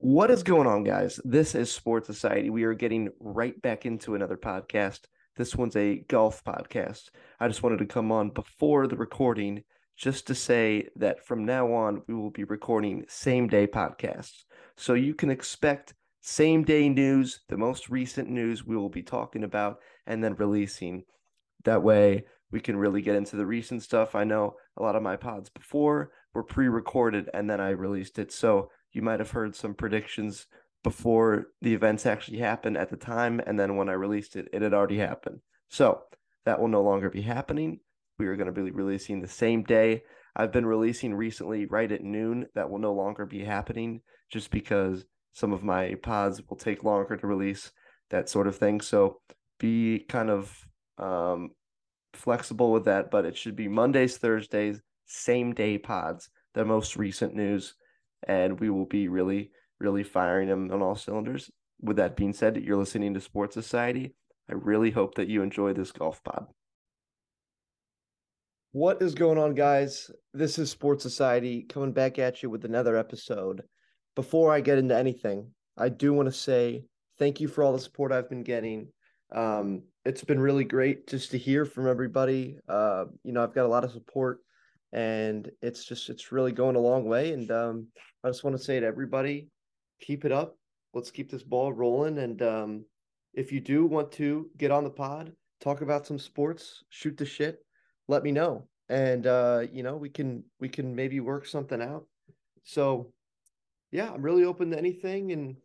What is going on, guys? This is Sports Society. We are getting right back into another podcast. This one's a golf podcast. I just wanted to come on before the recording just to say that from now on, we will be recording same day podcasts. So you can expect same day news, the most recent news we will be talking about, and then releasing. That way, we can really get into the recent stuff. I know a lot of my pods before were pre recorded and then I released it. So you might have heard some predictions before the events actually happened at the time. And then when I released it, it had already happened. So that will no longer be happening. We are going to be releasing the same day. I've been releasing recently right at noon. That will no longer be happening just because some of my pods will take longer to release, that sort of thing. So be kind of um, flexible with that, but it should be Mondays, Thursdays, same day pods, the most recent news and we will be really, really firing them on all cylinders. With that being said, you're listening to Sports Society. I really hope that you enjoy this golf pod. What is going on, guys? This is Sports Society coming back at you with another episode. Before I get into anything, I do want to say thank you for all the support I've been getting. Um, it's been really great just to hear from everybody. Uh, you know, I've got a lot of support and it's just it's really going a long way and um, i just want to say to everybody keep it up. Let's keep this ball rolling and um, if you do want to get on the pod talk about some sports shoot the shit let me know. And uh, you know we can we can maybe work something out. So yeah i'm really open to anything and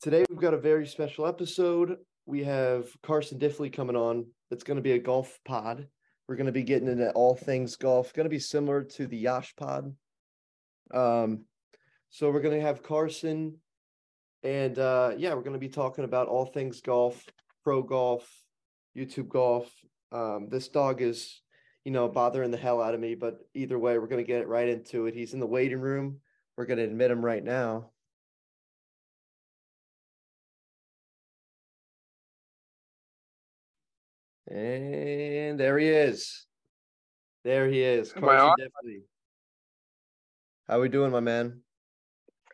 today we've got a very special episode. We have carson diffley coming on. It's going to be a golf pod we're going to be getting into all things golf. Going to be similar to the Yash Pod. Um, so we're going to have Carson, and uh, yeah, we're going to be talking about all things golf, pro golf, YouTube golf. Um, this dog is, you know, bothering the hell out of me, but either way, we're going to get right into it. He's in the waiting room. We're going to admit him right now. And there he is. There he is. Carson Diffley. How are we doing, my man?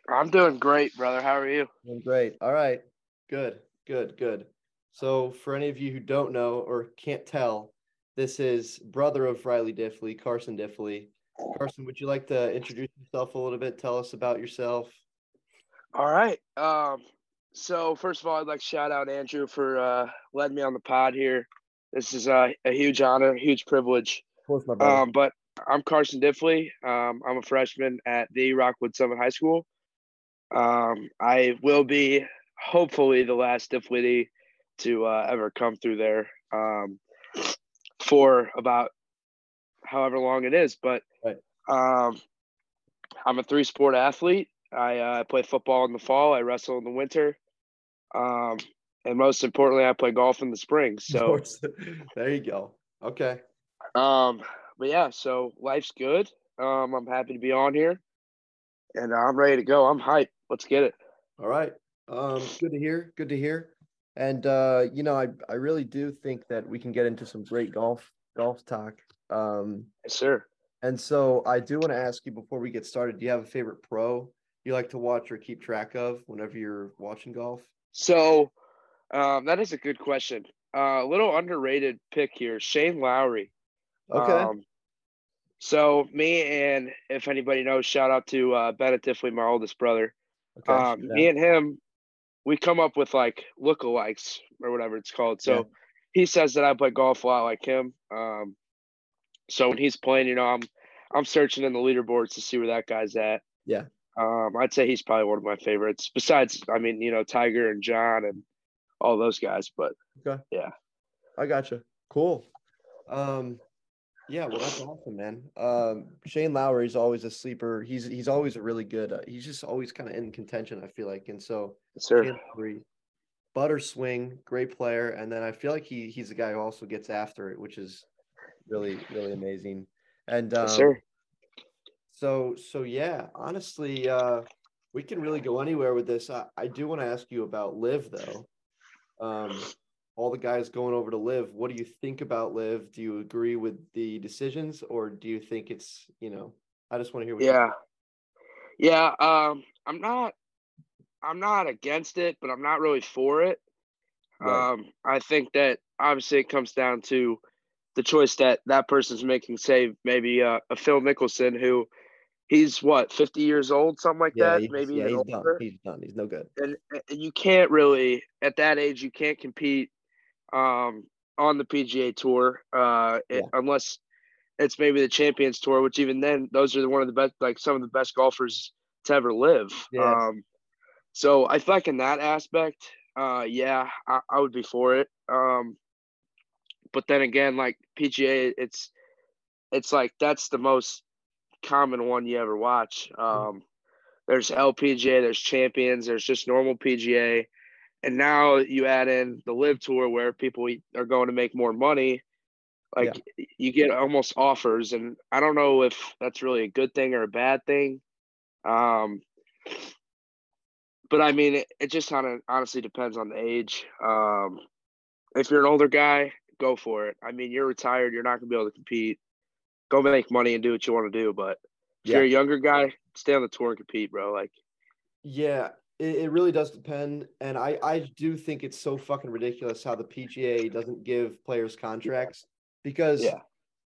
I'm doing great, brother. How are you? Doing great. All right. Good. Good. Good. So, for any of you who don't know or can't tell, this is brother of Riley Diffley, Carson Diffley. Carson, would you like to introduce yourself a little bit? Tell us about yourself. All right. Um, so first of all, I'd like to shout out Andrew for uh, letting me on the pod here. This is a, a huge honor, huge privilege. Of course, my brother. Um, but I'm Carson Diffley. Um, I'm a freshman at the Rockwood Summit High School. Um, I will be hopefully the last Diffley to uh, ever come through there um, for about however long it is. But right. um, I'm a three sport athlete. I uh, play football in the fall. I wrestle in the winter. Um, and most importantly, I play golf in the spring. So there you go. Okay. Um, but yeah, so life's good. Um, I'm happy to be on here, and I'm ready to go. I'm hyped. Let's get it. All right. Um, good to hear. Good to hear. And uh, you know, I I really do think that we can get into some great golf golf talk. Um, yes, sir. And so I do want to ask you before we get started. Do you have a favorite pro you like to watch or keep track of whenever you're watching golf? So um, that is a good question. Uh, a little underrated pick here, Shane Lowry. Okay. Um, so me and if anybody knows, shout out to uh, Bennett Diffley, my oldest brother. Okay, um, yeah. Me and him, we come up with like lookalikes or whatever it's called. So yeah. he says that I play golf a lot like him. Um, so when he's playing, you know, I'm I'm searching in the leaderboards to see where that guy's at. Yeah. Um, I'd say he's probably one of my favorites. Besides, I mean, you know, Tiger and John and all those guys. But okay, yeah, I gotcha. Cool. Um, yeah, well, that's awesome, man. Um, Shane Lowry is always a sleeper. He's he's always a really good. Uh, he's just always kind of in contention. I feel like, and so sir. Shane Lowry, butter swing, great player, and then I feel like he he's a guy who also gets after it, which is really really amazing. And um, yes, sir. So so yeah, honestly, uh, we can really go anywhere with this. I, I do want to ask you about LIV though um, all the guys going over to LIV. What do you think about LIV? Do you agree with the decisions, or do you think it's you know? I just want to hear. yeah, yeah. Um, I'm not I'm not against it, but I'm not really for it. Right. Um, I think that obviously it comes down to the choice that that person's making. Say maybe uh, a Phil Mickelson who he's what 50 years old, something like yeah, that. Maybe yeah, he's older. done. He's done. He's no good. And, and you can't really at that age you can't compete um, on the PGA Tour uh, yeah. it, unless it's maybe the Champions Tour, which even then those are one of the best, like some of the best golfers to ever live. Yeah. Um, so I feel like in that aspect, uh, yeah, I, I would be for it. Um, but then again, like PGA, it's it's like that's the most common one you ever watch. Mm-hmm. Um, there's LPGA, there's Champions, there's just normal PGA, and now you add in the LIV Tour where people are going to make more money. Like yeah. you get almost offers, and I don't know if that's really a good thing or a bad thing. Um, but I mean, it, it just kind of honestly depends on the age. Um, if you're an older guy, go for it. I mean, you're retired, you're not gonna be able to compete. Go make money and do what you want to do. But if yeah. you're a younger guy, stay on the tour and compete, bro. Like, yeah, it, it really does depend. And I I do think it's so fucking ridiculous how the PGA doesn't give players contracts because yeah.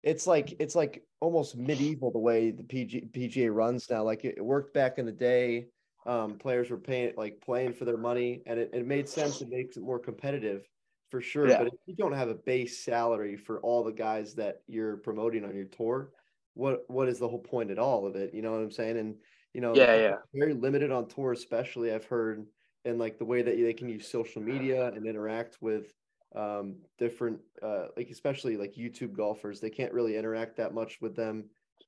it's like it's like almost medieval the way the PG, PGA runs now. Like it worked back in the day um, players were paying like playing for their money, and it, it made sense. It makes it more competitive for sure. Yeah. But if you don't have a base salary for all the guys that you're promoting on your tour, what what is the whole point at all of it? You know what I'm saying? And you know, yeah, yeah, very limited on tour, especially I've heard, and like the way that they can use social media and interact with um different uh like especially like YouTube golfers, they can't really interact that much with them,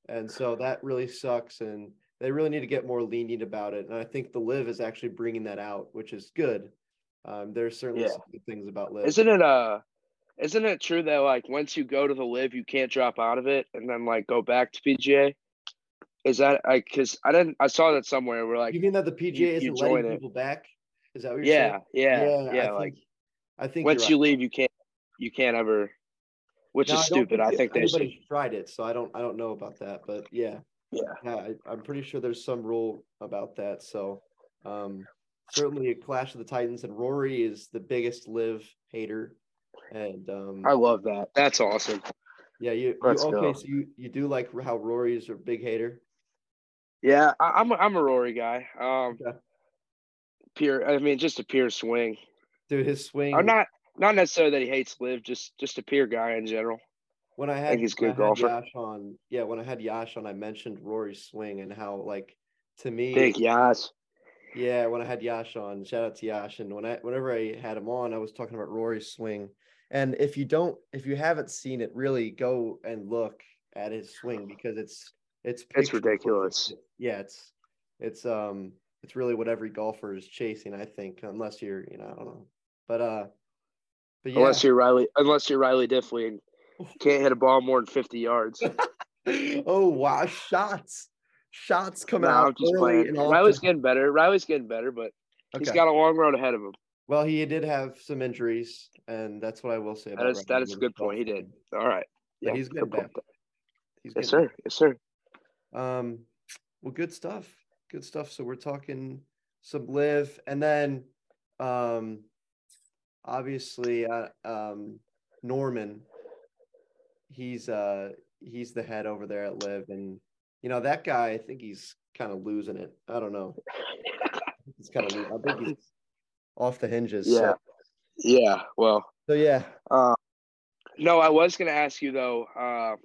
and so that really sucks. And they really need to get more lenient about it. And I think the LIV is actually bringing that out, which is good. Um, there's certainly yeah. some good things about LIV. Isn't it uh isn't it true that like once you go to the LIV you can't drop out of it and then like go back to PGA? Is that like because I didn't I saw that somewhere where like you mean that the PGA you, isn't you letting people it. back? Is that what you're yeah, saying? Yeah, yeah, yeah. I like think, I think once you leave you can't you can't ever which no, is stupid. I, think, I think they should. tried it, so I don't I don't know about that, but yeah. Yeah, yeah I, am pretty sure there's some rule about that. So um, certainly a clash of the Titans, and Rory is the biggest LIV hater. And um, I love that. That's awesome. Yeah, you, you okay? Go. So you you do like how Rory is a big hater? Yeah, I, am a, I'm a Rory guy. Um, okay. pure. I mean, just a pure swing. Dude, his swing. I'm not not necessarily that he hates LIV, just just a pure guy in general when I had, I he's good golfer. Yash on, yeah, when I had Yash on, I mentioned Rory's swing and how, like, to me, big Yash. Yeah, when I had Yash on, shout out to Yash, and when I, whenever I had him on, I was talking about Rory's swing. And if you don't, if you haven't seen it, really go and look at his swing because it's it's it's ridiculous. Yeah, it's it's um it's really what every golfer is chasing. I think, unless you're, you know, I don't know, but uh, but yeah. unless you're Riley, unless you're Riley Diffley and can't hit a ball more than 50 yards. oh, wow. Shots. Shots coming no, out. I'm just. Riley's getting better. Riley's getting better, but okay. he's got a long road ahead of him. Well, he did have some injuries, and that's what I will say about that. Is, that is a good point. He did. All right. Yeah, but he's getting back. He's yes, sir. Back. Yes, sir. Um, well, good stuff. Good stuff. So we're talking some LIV, and then, um, obviously, uh, um, Norman he's uh he's the head over there at LIV, and you know that guy i think he's kind of losing it. I don't know. He's kind of i think he's off the hinges yeah so. yeah. Well so yeah. uh, no i was gonna ask you though uh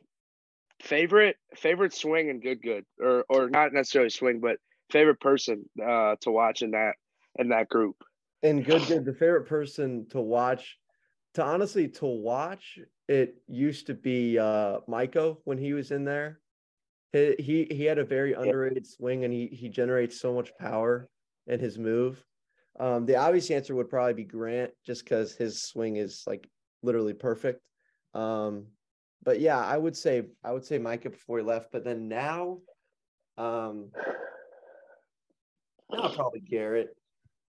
favorite favorite swing and good good or or not necessarily swing but favorite person uh to watch in that in that group? And good good the favorite person to watch to honestly to watch it used to be uh Micah when he was in there. He he, he had a very underrated swing and he he generates so much power in his move. Um, the obvious answer would probably be Grant, just because his swing is like literally perfect. Um, but yeah, I would say I would say Micah before he left. But then now, um, now probably Garrett.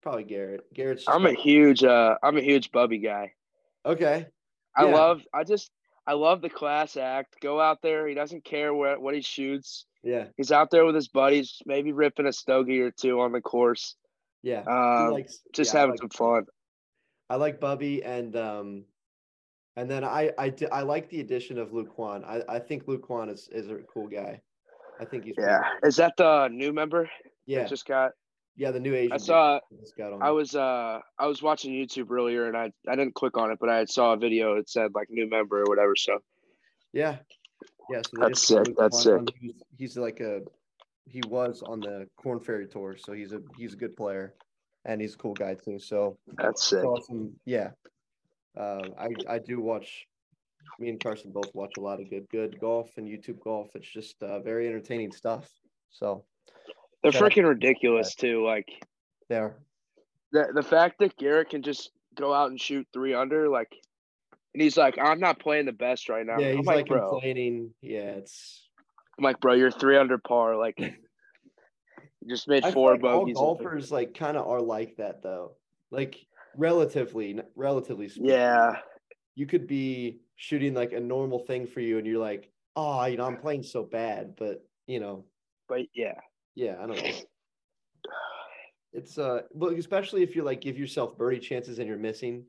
Probably Garrett. Garrett's. I'm a huge uh I'm a huge Bubbie guy. Okay. I yeah. love I just I love the class act. Go out there. He doesn't care what what he shoots. Yeah. He's out there with his buddies, maybe ripping a stogie or two on the course. Yeah, um, likes, just yeah, having like, some fun. I like Bubbie and um, and then I I I like the addition of Luke Kwon. I I think Luke Kwon is is a cool guy. I think he's yeah. Is that the new member? Yeah, just got. Yeah, the new Asian. I saw. I was uh I was watching YouTube earlier and I I didn't click on it, but I saw a video. It said like new member or whatever. So. Yeah. Yeah. So that's sick. That's sick. He's, he's like a he was on the Korn Ferry tour, so he's a he's a good player, and he's a cool guy too. So that's sick. Awesome. Yeah, uh, I I do watch. Me and Carson both watch a lot of good good golf and YouTube golf. It's just uh, very entertaining stuff. So they're freaking ridiculous too. Like they are. The the fact that Garrett can just go out and shoot three under, like, and he's like, I'm not playing the best right now. Yeah, he's I'm like, like complaining. Yeah, it's I'm like, bro, you're three under par. Like, you just made four like bogeys. All golfers like kind of are like that though. Like relatively, relatively speaking. Yeah. You could be shooting like a normal thing for you, and you're like, oh, you know, I'm playing so bad, but you know. But yeah. Yeah, I don't know. It's uh, well, especially if you like give yourself birdie chances and you're missing,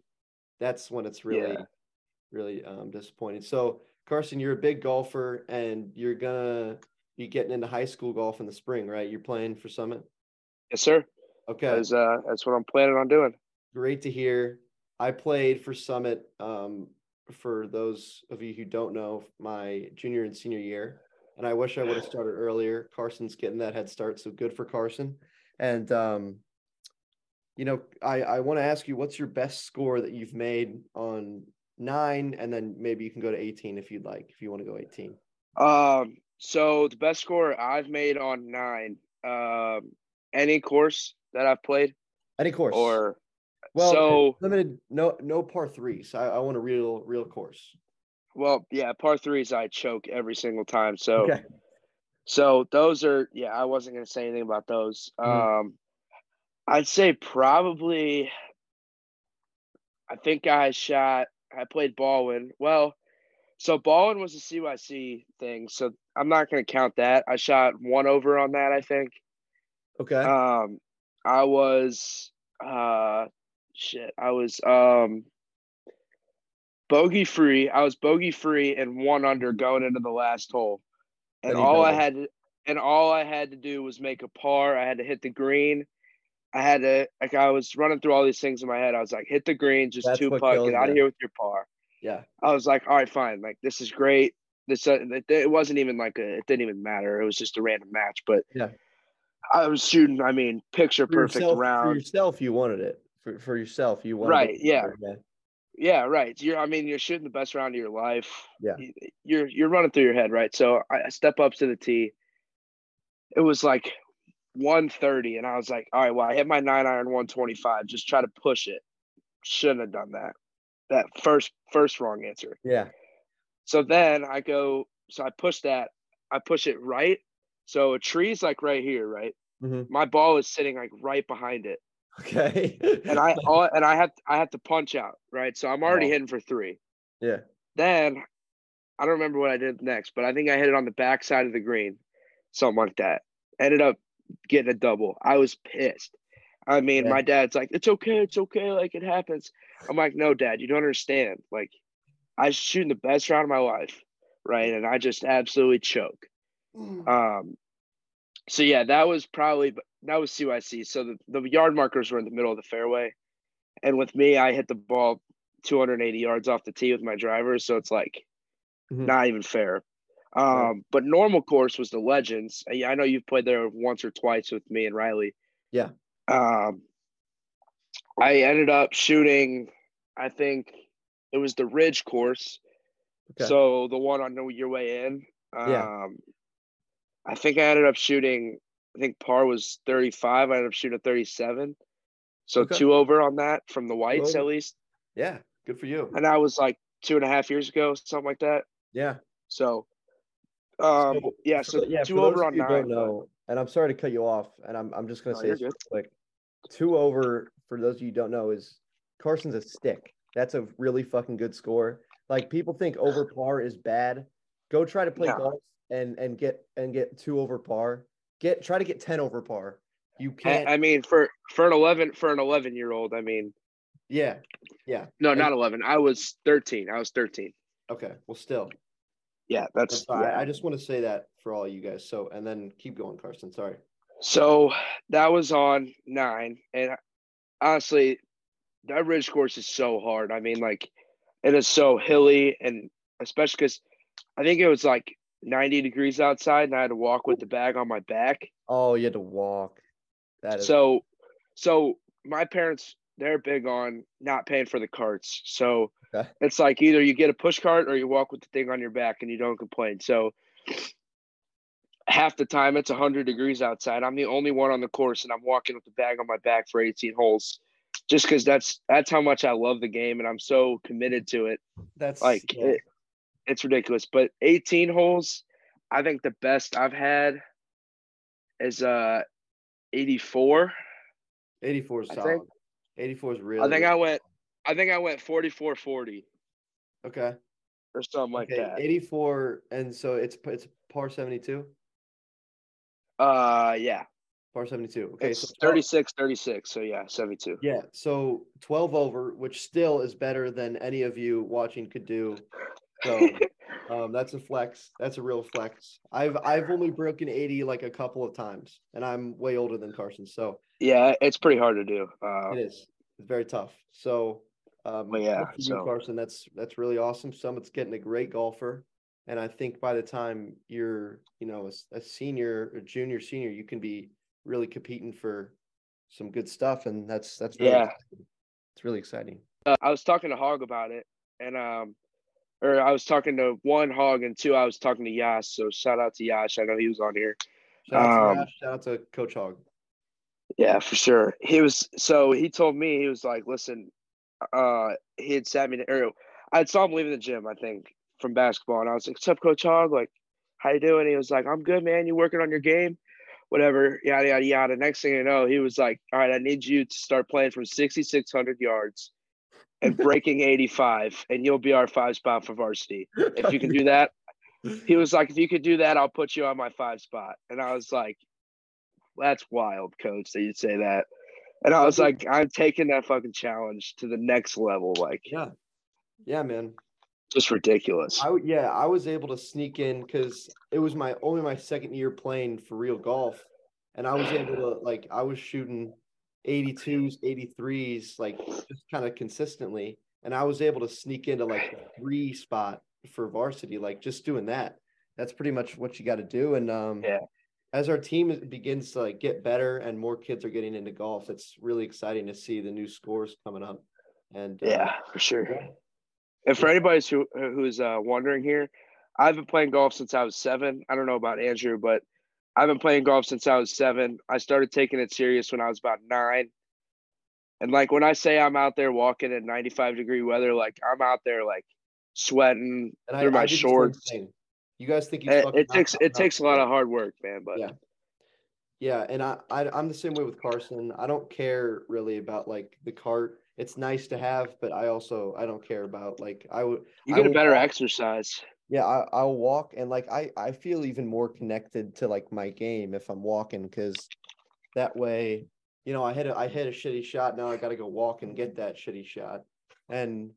that's when it's really, yeah. really um disappointing. So Carson, you're a big golfer and you're gonna be getting into high school golf in the spring, right? You're playing for Summit. Yes, sir. Okay, that's, uh, that's what I'm planning on doing. Great to hear. I played for Summit. Um, for those of you who don't know, my junior and senior year, and I wish I would have started earlier. Carson's getting that head start, so good for Carson. And um, you know, I I want to ask you, what's your best score that you've made on nine, and then maybe you can go to 18 if you'd like, if you want to go 18. Um, so the best score I've made on nine, um, any course that I've played, any course, or well, so limited, no, no par threes. I, I want a real, real course. Well, yeah, par threes I choke every single time. So, okay. so those are yeah. I wasn't gonna say anything about those. Mm-hmm. Um, I'd say probably. I think I shot I played Baldwin. Well, so Baldwin was a CYC thing, so I'm not going to count that. I shot one over on that, I think. Okay. Um, I was uh, shit. I was um, bogey free. I was bogey free and one under going into the last hole, and all I had to, and all I had to do was make a par. I had to hit the green. I had to like I was running through all these things in my head. I was like, hit the green, just That's two putt, get out of here with your par. Yeah. I was like, all right, fine. Like this is great. This uh, it wasn't even like a, it didn't even matter. It was just a random match, but yeah, I was shooting. I mean, picture perfect yourself, round. For yourself, you wanted it. For for yourself, you wanted it. right. yeah. Yeah, right. You're. I mean, you're shooting the best round of your life. Yeah. You're you're running through your head, right? So I step up to the tee. It was like 130 and I was like, all right, well, I hit my nine iron 125. Just try to push it. Shouldn't have done that. That first first wrong answer. Yeah. So then I go, so I push that, I push it right. So a tree's like right here, right? Mm-hmm. My ball is sitting like right behind it. Okay. and I all and I have I have to punch out, right? So I'm already oh. hitting for three. Yeah. Then I don't remember what I did next, but I think I hit it on the back side of the green, something like that. Ended up getting a double. I was pissed. I mean, yeah. my dad's like, it's okay, it's okay, like it happens. I'm like, no, dad, you don't understand. Like, I was shooting the best round of my life, right? And I just absolutely choke. Mm. Um, so yeah, that was probably that was CYC. So the, the yard markers were in the middle of the fairway, and with me, I hit the ball 280 yards off the tee with my driver. So it's like mm-hmm. not even fair. Um, but normal course was the Legends. I know you've played there once or twice with me and Riley. Yeah. Um, I ended up shooting. I think it was the Ridge course. Okay. So the one on your way in. Um, yeah. I think I ended up shooting. I think par was 35. I ended up shooting a 37. So okay. two over on that from the whites at least. Yeah, good for you. And that was like two and a half years ago, something like that. Yeah. So um, so, yeah, so, yeah, two over on nine. Don't and I'm sorry to cut you off, and I'm I'm just gonna say this quick. Two over for those of you don't know is Carson's a stick. That's a really fucking good score. Like people think over par is bad. Go try to play golf and and get and get two over par. Get try to get ten over par. You can't. I, I mean, for for an eleven for an eleven year old, I mean. Yeah, yeah. No, not eleven. I was thirteen. I was thirteen. Okay, well, still. Yeah, that's. that's yeah. I just want to say that for all you guys. So, and then keep going, Carson. Sorry. So that was on nine, and honestly, that ridge course is so hard. I mean, like, it is so hilly, and especially because I think it was like 90 degrees outside, and I had to walk with the bag on my back. Oh, you had to walk. That is so. So my parents, they're big on not paying for the carts. So okay. it's like either you get a push cart or you walk with the thing on your back and you don't complain. So half the time it's 100 degrees outside. I'm the only one on the course, and I'm walking with the bag on my back for 18 holes just because that's that's how much I love the game and I'm so committed to it. That's like yeah. it, it's ridiculous. But 18 holes, I think the best I've had is uh 84. 84 is solid. 84 is really. I think I went. I think I went 44 40. Okay. Or something like okay, that. 84, and so it's it's par 72. Uh, yeah. Par 72. Okay. It's so 36, 36. So yeah, 72. Yeah. So 12 over, which still is better than any of you watching could do. So um, that's a flex. That's a real flex. I've I've only broken 80 like a couple of times, and I'm way older than Carson. So yeah, it's pretty hard to do. Uh, it is. It's very tough. So um, yeah, so Carson, that's that's really awesome. Summit's getting a great golfer. And I think by the time you're, you know, a, a senior, a junior, senior, you can be really competing for some good stuff, and that's that's really yeah, exciting. it's really exciting. Uh, I was talking to Hog about it, and um, or I was talking to one Hog, and two, I was talking to Yash. So shout out to Yash. I know he was on here. Shout out, um, to, Yash, shout out to Coach Hog. Yeah, for sure. He was so he told me he was like, listen, uh, he had sat me to, or I saw him leaving the gym, I think, from basketball, and I was like, "What's up, Coach Hog? Like, how you doing?" He was like, "I'm good, man. You working on your game?" whatever, yada yada yada. Next thing you know, he was like, "All right, I need you to start playing from 6,600 yards and breaking 85, and you'll be our five spot for varsity. If you can do that." He was like, "If you could do that, I'll put you on my five spot." And I was like, "That's wild, coach, that you'd say that." And I was like, "I'm taking that fucking challenge to the next level." Like, yeah, yeah, man just ridiculous. I yeah, I was able to sneak in because it was my only my second year playing for real golf, and I was able to like I was shooting 82s, 83s, like just kind of consistently, and I was able to sneak into like three spot for varsity, like just doing that. That's pretty much what you got to do, and um, yeah. As our team begins to like get better and more kids are getting into golf, it's really exciting to see the new scores coming up. And yeah, uh, for sure. Yeah and for anybody who who's uh, wondering here, I've been playing golf since I was seven. I don't know about Andrew, but I've been playing golf since I was seven. I started taking it serious when I was about nine. And like when I say I'm out there walking in 95 degree weather, like I'm out there like sweating and through I, my I shorts. You guys think it, eh, it takes it takes a lot of hard work, man. But yeah, yeah, and I, I I'm the same way with Carson. I don't care really about like the cart it's nice to have, but I also I don't care about like I would. You get a better exercise. Yeah, I, I'll walk and like I I feel even more connected to like my game if I'm walking because that way, you know, I hit a I hit a shitty shot. Now I got to go walk and get that shitty shot, and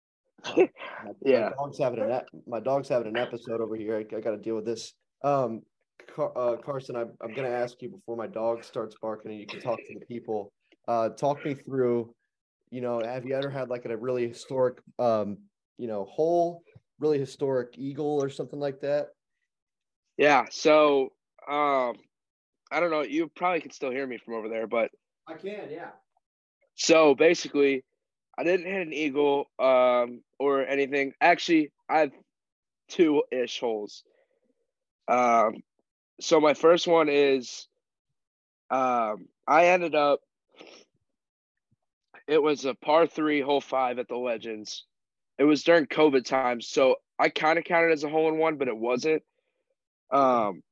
uh, my, yeah, my dog's having an my dog's having an episode over here. I, I got to deal with this. Um, Car- uh, Carson, I'm I'm gonna ask you before my dog starts barking, and you can talk to the people. Uh, talk me through you know, have you ever had like a really historic, um, you know, hole, really historic eagle or something like that? Yeah. So, um, I don't know. You probably can still hear me from over there, but I can. Yeah. So basically, I didn't hit an eagle um, or anything. Actually, I have two ish holes. Um, so my first one is um, I ended up it was a par three, hole five at the Legends. It was during COVID times, so I kind of counted as a hole in one, but it wasn't. Um,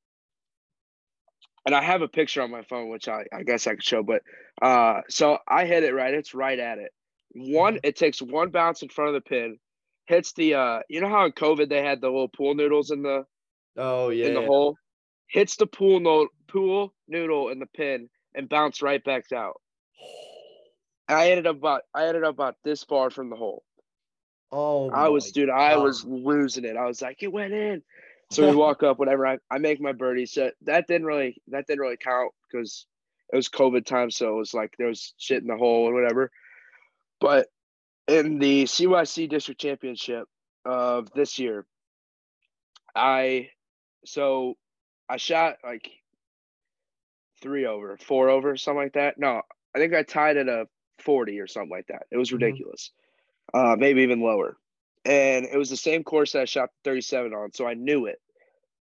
and I have a picture on my phone, which I, I guess I could show. But uh, so I hit it right. It's right at it. One, mm-hmm. it takes one bounce in front of the pin, hits the. uh You know how in COVID they had the little pool noodles in the. Oh yeah. In the hole, hits the pool note pool noodle in the pin and bounced right back out. I ended up about I ended up about this far from the hole. Oh, I was, dude, I was losing it. I was like, it went in. So we walk up, whatever. I, I make my birdie. So that didn't really that didn't really count because it was COVID time. So it was like there was shit in the hole or whatever. But in the CYC district championship of this year, I so I shot like three over, four over, something like that. No, I think I tied at a 40 or something like that. It was mm-hmm. ridiculous. Mm-hmm. Uh, maybe even lower. And it was the same course that I shot 37 on. So I knew it.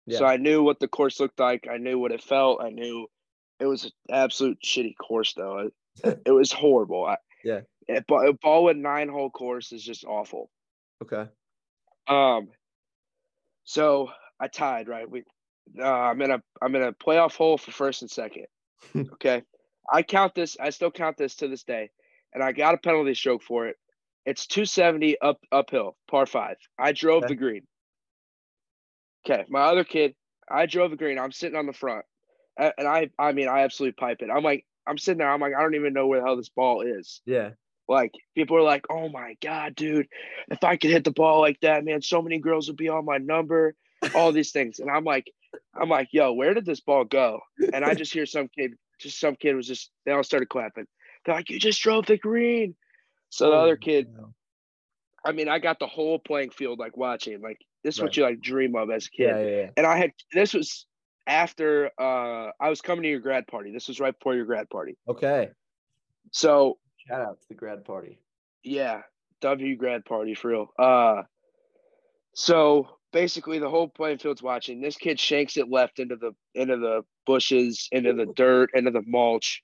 Yeah. So I knew what the course looked like. I knew what it felt. I knew it was an absolute shitty course, though. It, it was horrible. I, yeah. It, a ball with nine hole course is just awful. Okay. Um. So I tied right. We. Uh, I'm in a I'm in a playoff hole for first and second. okay. I count this. I still count this to this day, and I got a penalty stroke for it. It's 270 up uphill, par five. I drove okay. the green. Okay, my other kid, I drove the green. I'm sitting on the front, and I, I mean, I absolutely pipe it. I'm like, I'm sitting there. I'm like, I don't even know where the hell this ball is. Yeah. Like people are like, oh my god, dude, if I could hit the ball like that, man, so many girls would be on my number. All these things, and I'm like, I'm like, yo, where did this ball go? And I just hear some kid, just some kid was just, they all started clapping. They're like, you just drove the green. So the other kid, I mean, I got the whole playing field like watching. Like this is right. what you like dream of as a kid. Yeah, yeah, yeah. And I had this was after uh I was coming to your grad party. This was right before your grad party. Okay. So shout out to the grad party. Yeah, W grad party for real. Uh so basically the whole playing field's watching. This kid shanks it left into the into the bushes, into the dirt, into the mulch.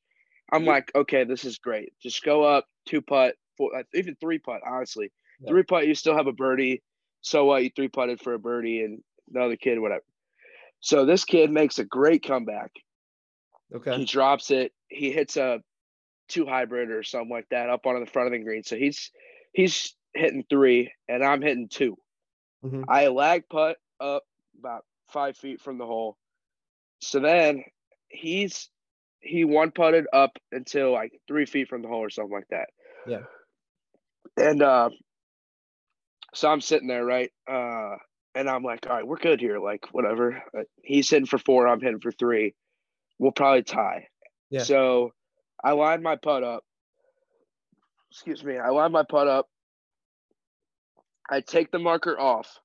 I'm like, okay, this is great. Just go up, two putt, four, uh, even three putt. Honestly, yeah. three putt, you still have a birdie. So what? Uh, you three putted for a birdie, and the other kid, whatever. So this kid makes a great comeback. Okay. He drops it. He hits a two hybrid or something like that up on the front of the green. So he's he's hitting three, and I'm hitting 2 mm-hmm. I lag putt up about five feet from the hole. So then he's he one putted up until like three feet from the hole or something like that. Yeah. And uh, so I'm sitting there, right? Uh, and I'm like, all right, we're good here. Like, whatever. Uh, he's hitting for four. I'm hitting for three. We'll probably tie. Yeah. So I lined my putt up. Excuse me. I lined my putt up. I take the marker off.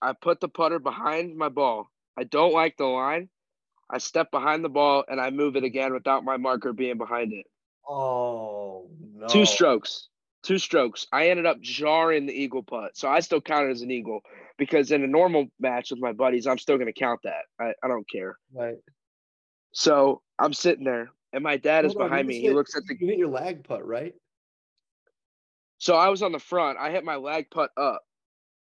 I put the putter behind my ball. I don't like the line. I step behind the ball and I move it again without my marker being behind it. Oh no. Two strokes. Two strokes. I ended up jarring the eagle putt. So I still count it as an eagle because in a normal match with my buddies, I'm still gonna count that. I, I don't care. Right. So I'm sitting there and my dad Hold is behind me. Hit, he looks at the you hit your lag putt, right? So I was on the front. I hit my lag putt up.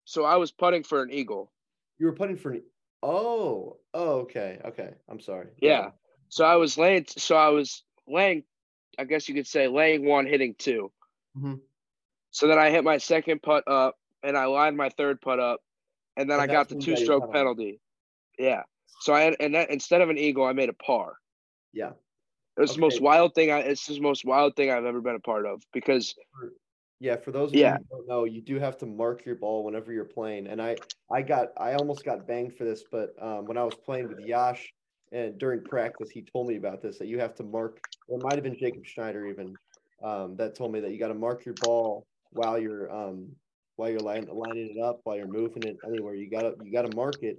So I was putting for an eagle. You were putting for an Oh, oh, okay, okay. I'm sorry. Yeah. So I was laying. So I was laying. I guess you could say laying one, hitting 2 mm-hmm. So then I hit my second putt up, and I lined my third putt up, and then and I got the two-stroke penalty. Yeah. So I had, and that, instead of an eagle, I made a par. Yeah. It was okay. the most wild thing. I it's the most wild thing I've ever been a part of because yeah, for those of yeah. you who don't know, you do have to mark your ball whenever you're playing. And I, I got, I almost got banged for this, but um, when I was playing with Yash and during practice, he told me about this that you have to mark. It might have been Jacob Schneider even um, that told me that you got to mark your ball while you're um, while you're line, lining it up, while you're moving it anywhere. You got to you got to mark it,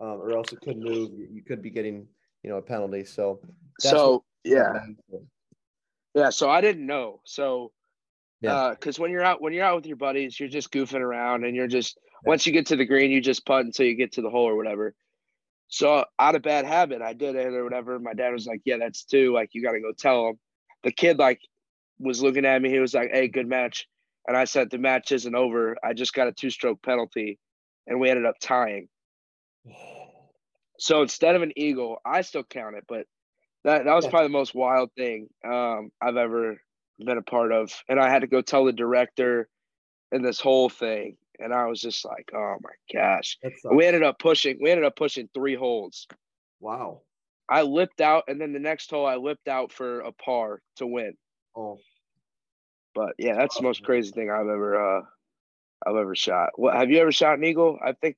um, or else it could move. You could be getting you know a penalty. So so yeah, yeah. So I didn't know. So yeah. Because uh, when you're out when you're out with your buddies, you're just goofing around, and you're just once you get to the green, you just putt until you get to the hole or whatever. So out of bad habit, I did it or whatever. My dad was like, "Yeah, that's two. Like you got to go tell him." The kid like was looking at me. He was like, "Hey, good match," and I said, "The match isn't over. I just got a two-stroke penalty, and we ended up tying." So instead of an eagle, I still count it, but that that was probably the most wild thing um, I've ever been a part of. And I had to go tell the director and this whole thing. And I was just like, oh my gosh. We ended up pushing, we ended up pushing three holes. Wow. I lipped out, and then the next hole I lipped out for a par to win. Oh, but yeah, that's the most crazy thing I've ever uh I've ever shot. What have you ever shot an eagle? I think.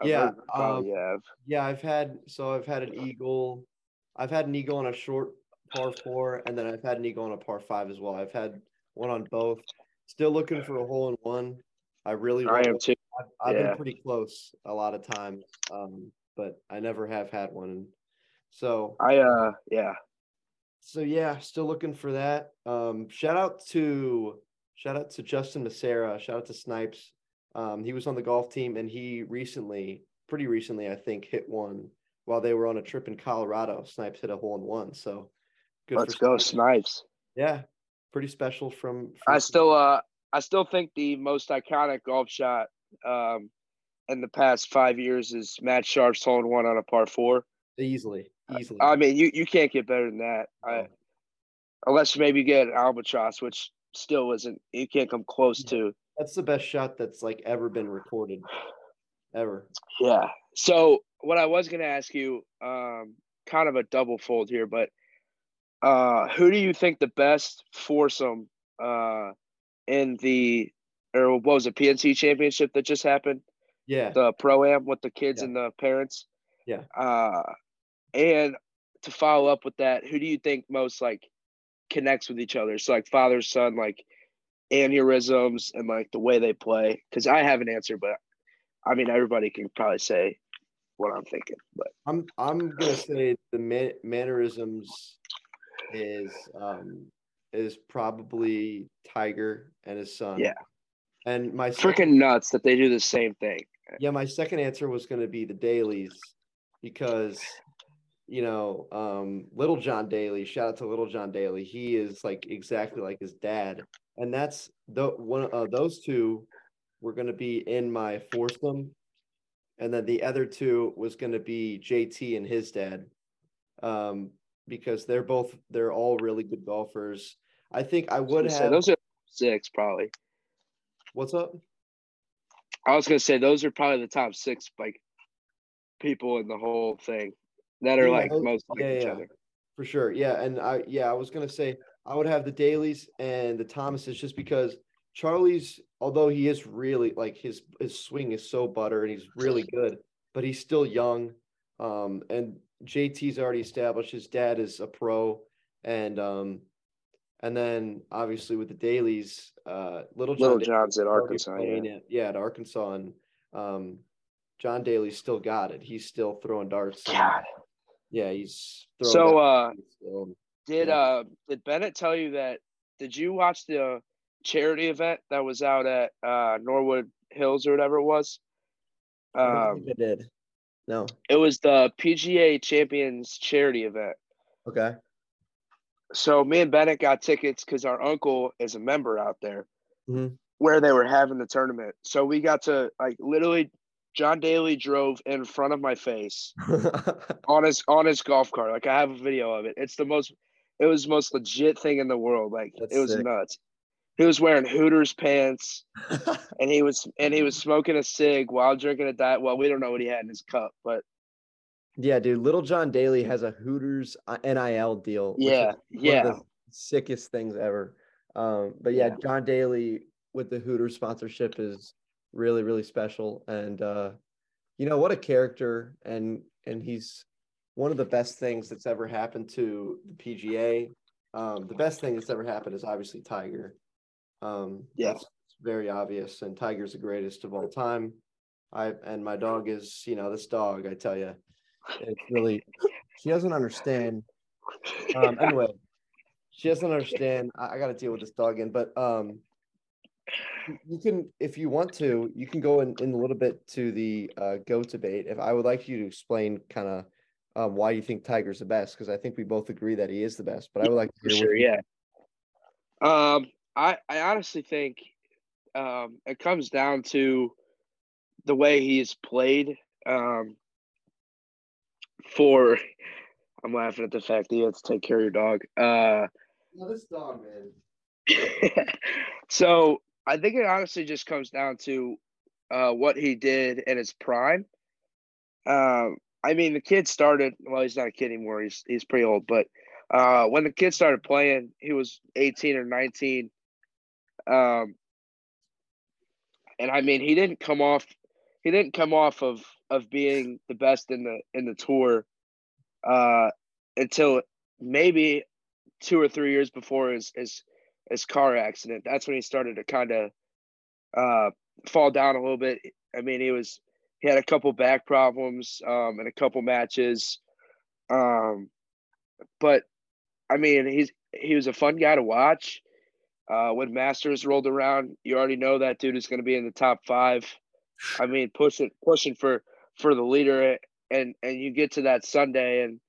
I've yeah, um, have. Yeah, I've had so I've had an eagle. I've had an eagle on a short par four, and then I've had an eagle on a par five as well. I've had one on both. Still looking for a hole in one. I really. I am too. I've, I've yeah. been pretty close a lot of times, um, but I never have had one. So I uh yeah. So yeah, still looking for that. Um, shout out to shout out to Justin Macera. Shout out to Snipes. Um, he was on the golf team and he recently, pretty recently, I think, hit one while they were on a trip in Colorado. Snipes hit a hole in one. So good. Let's go, Snipes. Snipes. Yeah, pretty special from. from I still uh I still think the most iconic golf shot um in the past five years is Matt Scharff's hole in one on a par four. Easily, easily. I mean, you, you can't get better than that. I, unless maybe get an albatross, which still isn't. You can't come close yeah. to. That's the best shot that's like ever been recorded, ever. Yeah. So what I was gonna ask you, um, kind of a double fold here, but uh, who do you think the best foursome uh, in the or what was it PNC championship that just happened? Yeah. The pro am with the kids yeah. and the parents. Yeah. Uh, and to follow up with that, who do you think most like connects with each other? So like father son, like aneurysms and like the way they play. Because I have an answer, but I mean everybody can probably say what I'm thinking. But I'm I'm gonna say the man- mannerisms is um is probably Tiger and his son. Yeah. And my freaking second, nuts that they do the same thing. Yeah, my second answer was going to be the Dalys because you know, um, Little John Daly. Shout out to Little John Daly. He is like exactly like his dad, and that's the one. Uh, those two were going to be in my foursome, and then the other two was going to be JT and his dad, um, because they're both they're all really good golfers. I think I would have. those are six probably. What's up? I was gonna say those are probably the top six like people in the whole thing that are yeah, like most like yeah, each yeah. other. For sure. Yeah. And I yeah, I was gonna say I would have the Dalys and the Thomases just because Charlie's although he is really like his his swing is so butter and he's really good, but he's still young. Um and JT's already established his dad is a pro and um and then obviously with the Dalys, uh little John Little John's at Arkansas. Yeah. yeah, at Arkansas and um John Daly still got it. He's still throwing darts. God. Yeah, he's so. Uh, did yeah. uh did Bennett tell you that? Did you watch the charity event that was out at uh Norwood Hills or whatever it was? Um, I did. No. It was the PGA Champions charity event. Okay. So me and Bennett got tickets because our uncle is a member out there, mm-hmm. where they were having the tournament. So we got to like literally John Daly drove in front of my face on his on his golf cart. Like I have a video of it. It's the most it was the most legit thing in the world. Like That's it was sick. nuts. He was wearing Hooters pants and he was and he was smoking a cig while drinking a diet. Well, we don't know what he had in his cup, but yeah, dude, Little John Daly has a Hooters uh, NIL deal. Yeah, yeah. sickest things ever. Um, but yeah, yeah, John Daly with the Hooters sponsorship is really really special. And uh you know what a character. And and he's one of the best things that's ever happened to the PGA um the best thing that's ever happened is obviously Tiger. Um yeah. very obvious. And Tiger's the greatest of all time. I and my dog is you know this dog I tell you it's really she doesn't understand. Um anyway she doesn't understand. I, I got to deal with this dog in but um you can, if you want to, you can go in, in a little bit to the uh, goat debate. If I would like you to explain kind of um, why you think Tiger's the best, because I think we both agree that he is the best. But I would like to hear. Sure, yeah. Um, I I honestly think um, it comes down to the way he's played. Um, for, I'm laughing at the fact that you have to take care of your dog. Uh, no, this dog, man. so I think it honestly just comes down to uh, what he did in his prime. Um, I mean, the kid started. Well, he's not a kid anymore. He's he's pretty old. But uh, when the kid started playing, he was 18 or 19. Um, and I mean, he didn't come off. He didn't come off of of being the best in the in the tour uh, until maybe two or three years before his his his car accident. That's when he started to kind of uh, fall down a little bit. I mean, he was he had a couple back problems um, in a couple matches, um, but I mean, he's he was a fun guy to watch. Uh, when Masters rolled around, you already know that dude is going to be in the top five. I mean, pushing pushing for for the leader, and and you get to that Sunday, and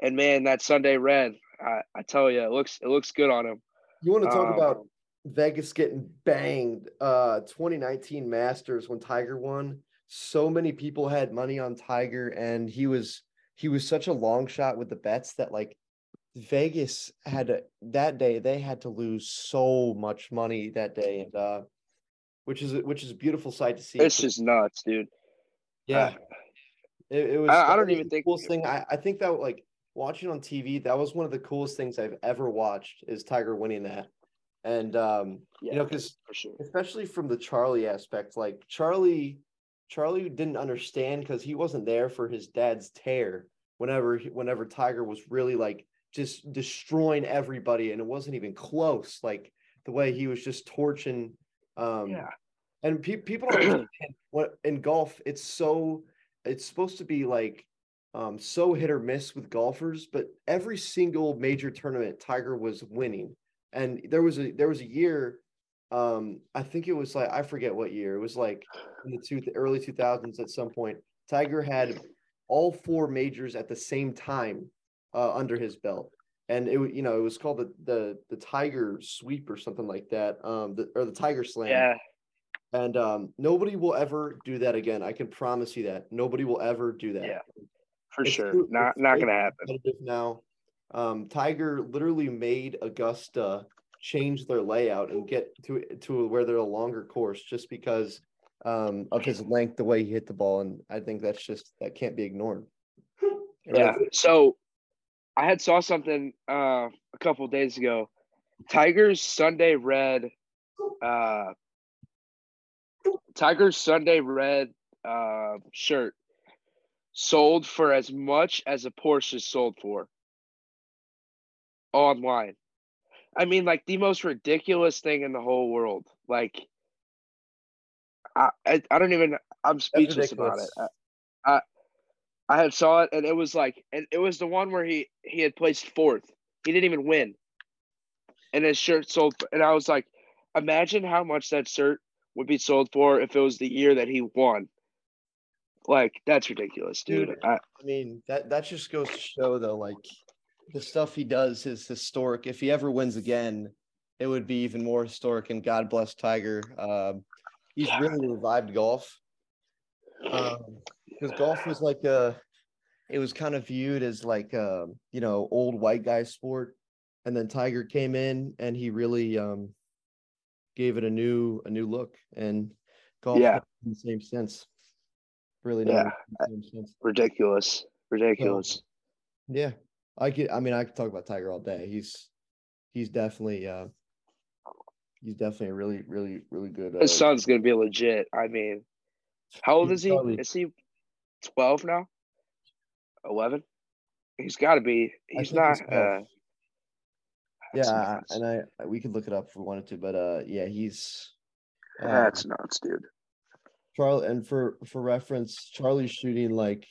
and man, that Sunday red, I, I tell you, it looks it looks good on him. You want to talk um, about Vegas getting banged? Uh, 2019 Masters when Tiger won. So many people had money on Tiger, and he was he was such a long shot with the bets that like Vegas had to, that day they had to lose so much money that day, and uh, which is which is a beautiful sight to see. It's just nuts, dude. Yeah, uh, it, it, was. I, I don't even think coolest thing. I, I think that like watching on TV, that was one of the coolest things I've ever watched is Tiger winning that. And um, yeah, you know, because sure. especially from the Charlie aspect, like Charlie, Charlie didn't understand because he wasn't there for his dad's tear. Whenever, whenever Tiger was really like just destroying everybody, and it wasn't even close. Like the way he was just torching. Um, yeah. And pe- people don't understand what in golf. It's so. It's supposed to be like um, so hit or miss with golfers, but every single major tournament Tiger was winning. And there was a there was a year, um, I think it was like I forget what year. It was like in the two early two thousands at some point. Tiger had all four majors at the same time uh, under his belt, and it you know it was called the the the Tiger Sweep or something like that, um, the, or the Tiger Slam. Yeah. And um, nobody will ever do that again. I can promise you that nobody will ever do that. Yeah for it's sure. Too, not not gonna happen. Now, um, Tiger literally made Augusta change their layout and get to to where they're a longer course just because um, of his length, the way he hit the ball, and I think that's just that can't be ignored. Yeah. So, I had saw something uh, a couple days ago. Tiger's Sunday Red, uh, Tiger's Sunday Red uh, shirt sold for as much as a Porsche is sold for online. I mean, like the most ridiculous thing in the whole world. Like, I I, I don't even. I'm speechless about it. I, I I had saw it and it was like, and it was the one where he he had placed fourth. He didn't even win, and his shirt sold. And I was like, imagine how much that shirt would be sold for if it was the year that he won. Like that's ridiculous, dude. dude I, I mean that that just goes to show though, like the stuff he does is historic. If he ever wins again, it would be even more historic. And God bless Tiger. Um, he's really revived golf. Because um, golf was like a, it was kind of viewed as like a, um, you know, old white guy sport. And then Tiger came in and he really um, gave it a new a new look. And golf yeah. in the same sense really yeah ridiculous ridiculous. so, yeah i could i mean i could talk about tiger all day. He's he's definitely uh he's definitely a really really really good uh, his son's gonna be legit. I mean how old is he? probably, is he 12 now? 11 he's got to be he's not uh yeah and i we could look it up if we wanted to but uh yeah he's uh, that's nuts dude Charlie, and for for reference, Charlie's shooting like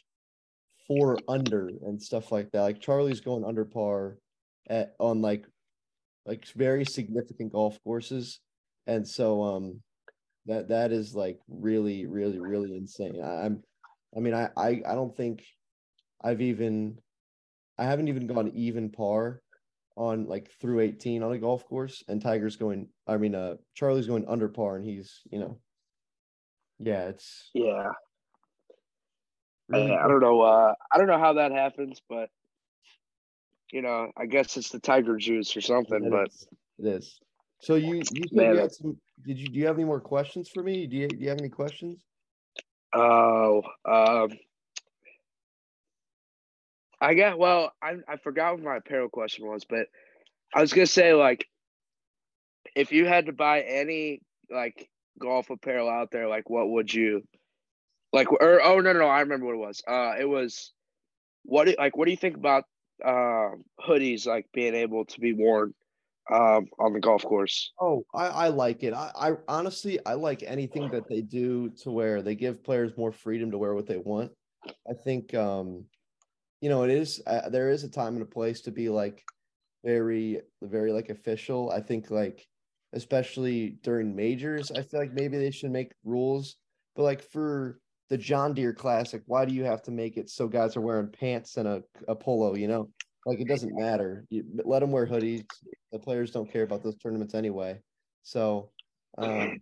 four under and stuff like that. Like Charlie's going under par at on like like very significant golf courses, and so um that that is like really really really insane. I, I'm, I mean I I I don't think I've even I haven't even gone even par on like through 18 on a golf course and Tiger's going I mean uh Charlie's going under par and he's you know yeah, it's yeah. Really I, I don't know. Uh, I don't know how that happens, but you know, I guess it's the tiger juice or something. It but is. it is. So you you Man, you had some. Did you do you have any more questions for me? Do you do you have any questions? Oh, um, I got well. I I forgot what my apparel question was, but I was gonna say like, if you had to buy any like golf apparel out there, like what would you like? Or oh no no, no I remember what it was. Uh, it was what do, like what do you think about uh, hoodies like being able to be worn um, on the golf course? Oh, I, I like it. I, I honestly I like anything that they do to where they give players more freedom to wear what they want. I think um, you know it is uh, there is a time and a place to be like very very like official. I think like especially during majors, I feel like maybe they should make rules. But like for the John Deere Classic, why do you have to make it so guys are wearing pants and a, a polo? You know, like it doesn't matter. You let them wear hoodies. The players don't care about those tournaments anyway. So, um,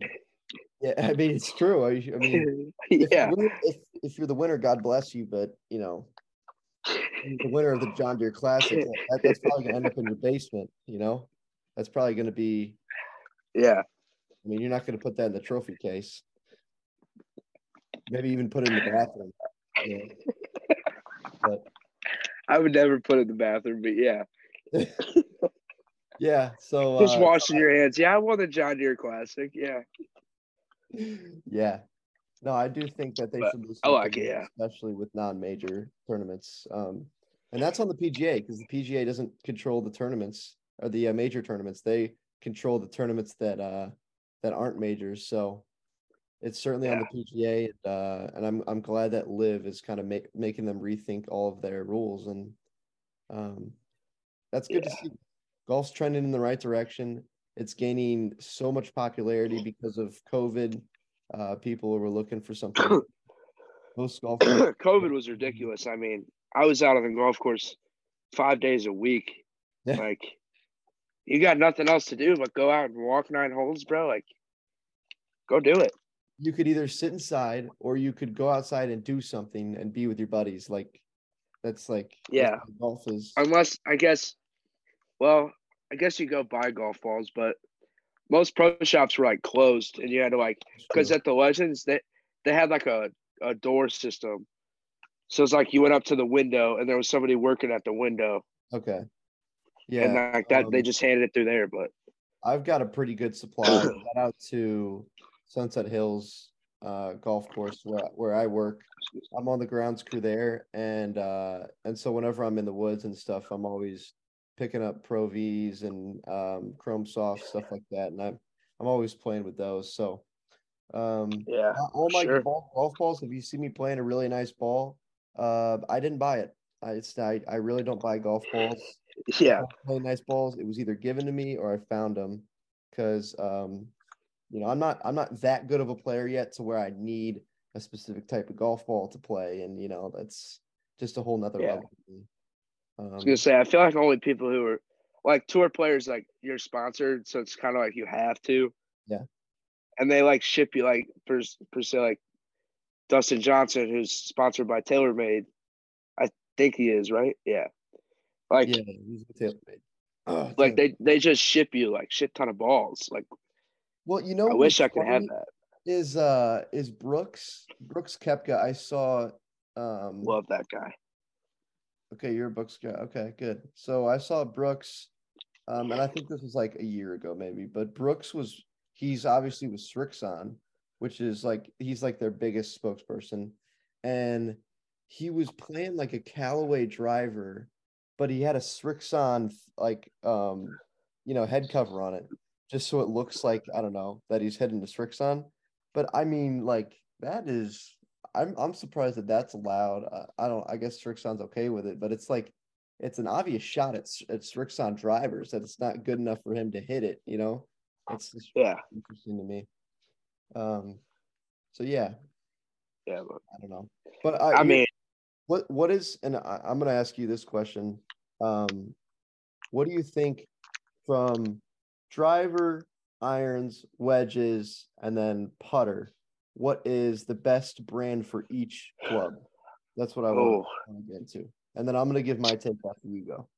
yeah, I mean it's true. I, I mean, yeah. If, if if you're the winner, God bless you. But you know, the winner of the John Deere Classic, that, that's probably gonna end up in your basement. You know, that's probably gonna be. Yeah. I mean, you're not gonna put that in the trophy case. Maybe even put it in the bathroom. Yeah. But, I would never put it in the bathroom, but yeah. yeah. So just uh, washing your hands. Yeah, I won the John Deere Classic. Yeah. Yeah. No, I do think that they but should. I like it, yeah. Especially with non-major tournaments, um, and that's on the PGA because the PGA doesn't control the tournaments or the uh, major tournaments. They control the tournaments that uh, that aren't majors. So it's certainly yeah. on the PGA, and, uh, and I'm I'm glad that LIV is kind of make, making them rethink all of their rules, and um, that's good yeah. to see. Golf's trending in the right direction. It's gaining so much popularity because of COVID. Uh, people were looking for something. Most golf. COVID was ridiculous. I mean, I was out on the golf course five days a week. Yeah. Like, you got nothing else to do but go out and walk nine holes, bro. Like, go do it you could either sit inside or you could go outside and do something and be with your buddies. Like that's like yeah, that's golf is. Unless I guess, well, I guess you go buy golf balls, but most pro shops were like closed, and you had to like because at the Legends they they had like a a door system, so it's like you went up to the window and there was somebody working at the window. Okay. Yeah. And like that, um, they just handed it through there, but. I've got a pretty good supply. Shout out to Sunset Hills uh, golf course where, where I work. I'm on the grounds crew there, and uh, and so whenever I'm in the woods and stuff, I'm always picking up Pro V's and um, Chrome Soft stuff like that, and I'm I'm always playing with those. So um, yeah, all my sure. golf, golf balls. If you see me playing a really nice ball, uh, I didn't buy it. I, it's I, I really don't buy golf balls. Yeah, play nice balls. It was either given to me or I found them because um, you know, I'm not I'm not that good of a player yet to where I need a specific type of golf ball to play, and you know, that's just a whole nother yeah. level. Um, I was gonna say, I feel like only people who are like tour players, like you're sponsored, so it's kind of like you have to. Yeah. And they like ship you like per, per se like Dustin Johnson, who's sponsored by TaylorMade. I think he is right. Yeah. Like yeah, he's TaylorMade. Oh, like they they just ship you like shit ton of balls. Like well, you know, I wish I could have that. Is uh is Brooks Brooks Koepka? I saw. Um, Love that guy. Okay, you're a Brooks guy. Okay, good. So I saw Brooks, um, and I think this was like a year ago, maybe. But Brooks was he's obviously with Srixon, which is like he's like their biggest spokesperson, and he was playing like a Callaway driver, but he had a Srixon like um, you know, head cover on it just so it looks like I don't know that he's heading to Srixon. But I mean, like that is I'm I'm surprised that that's allowed. Uh, I don't. I guess Srixon's okay with it, but it's like it's an obvious shot at at Srixon drivers that it's not good enough for him to hit it. You know, it's yeah interesting to me. Um, so yeah, yeah. But, I don't know, but uh, I mean, what what is and I, I'm going to ask you this question. Um, what do you think from driver, irons, wedges, and then putter. What is the best brand for each club? That's what I want, oh. to get into. And then I'm going to give my take after you go.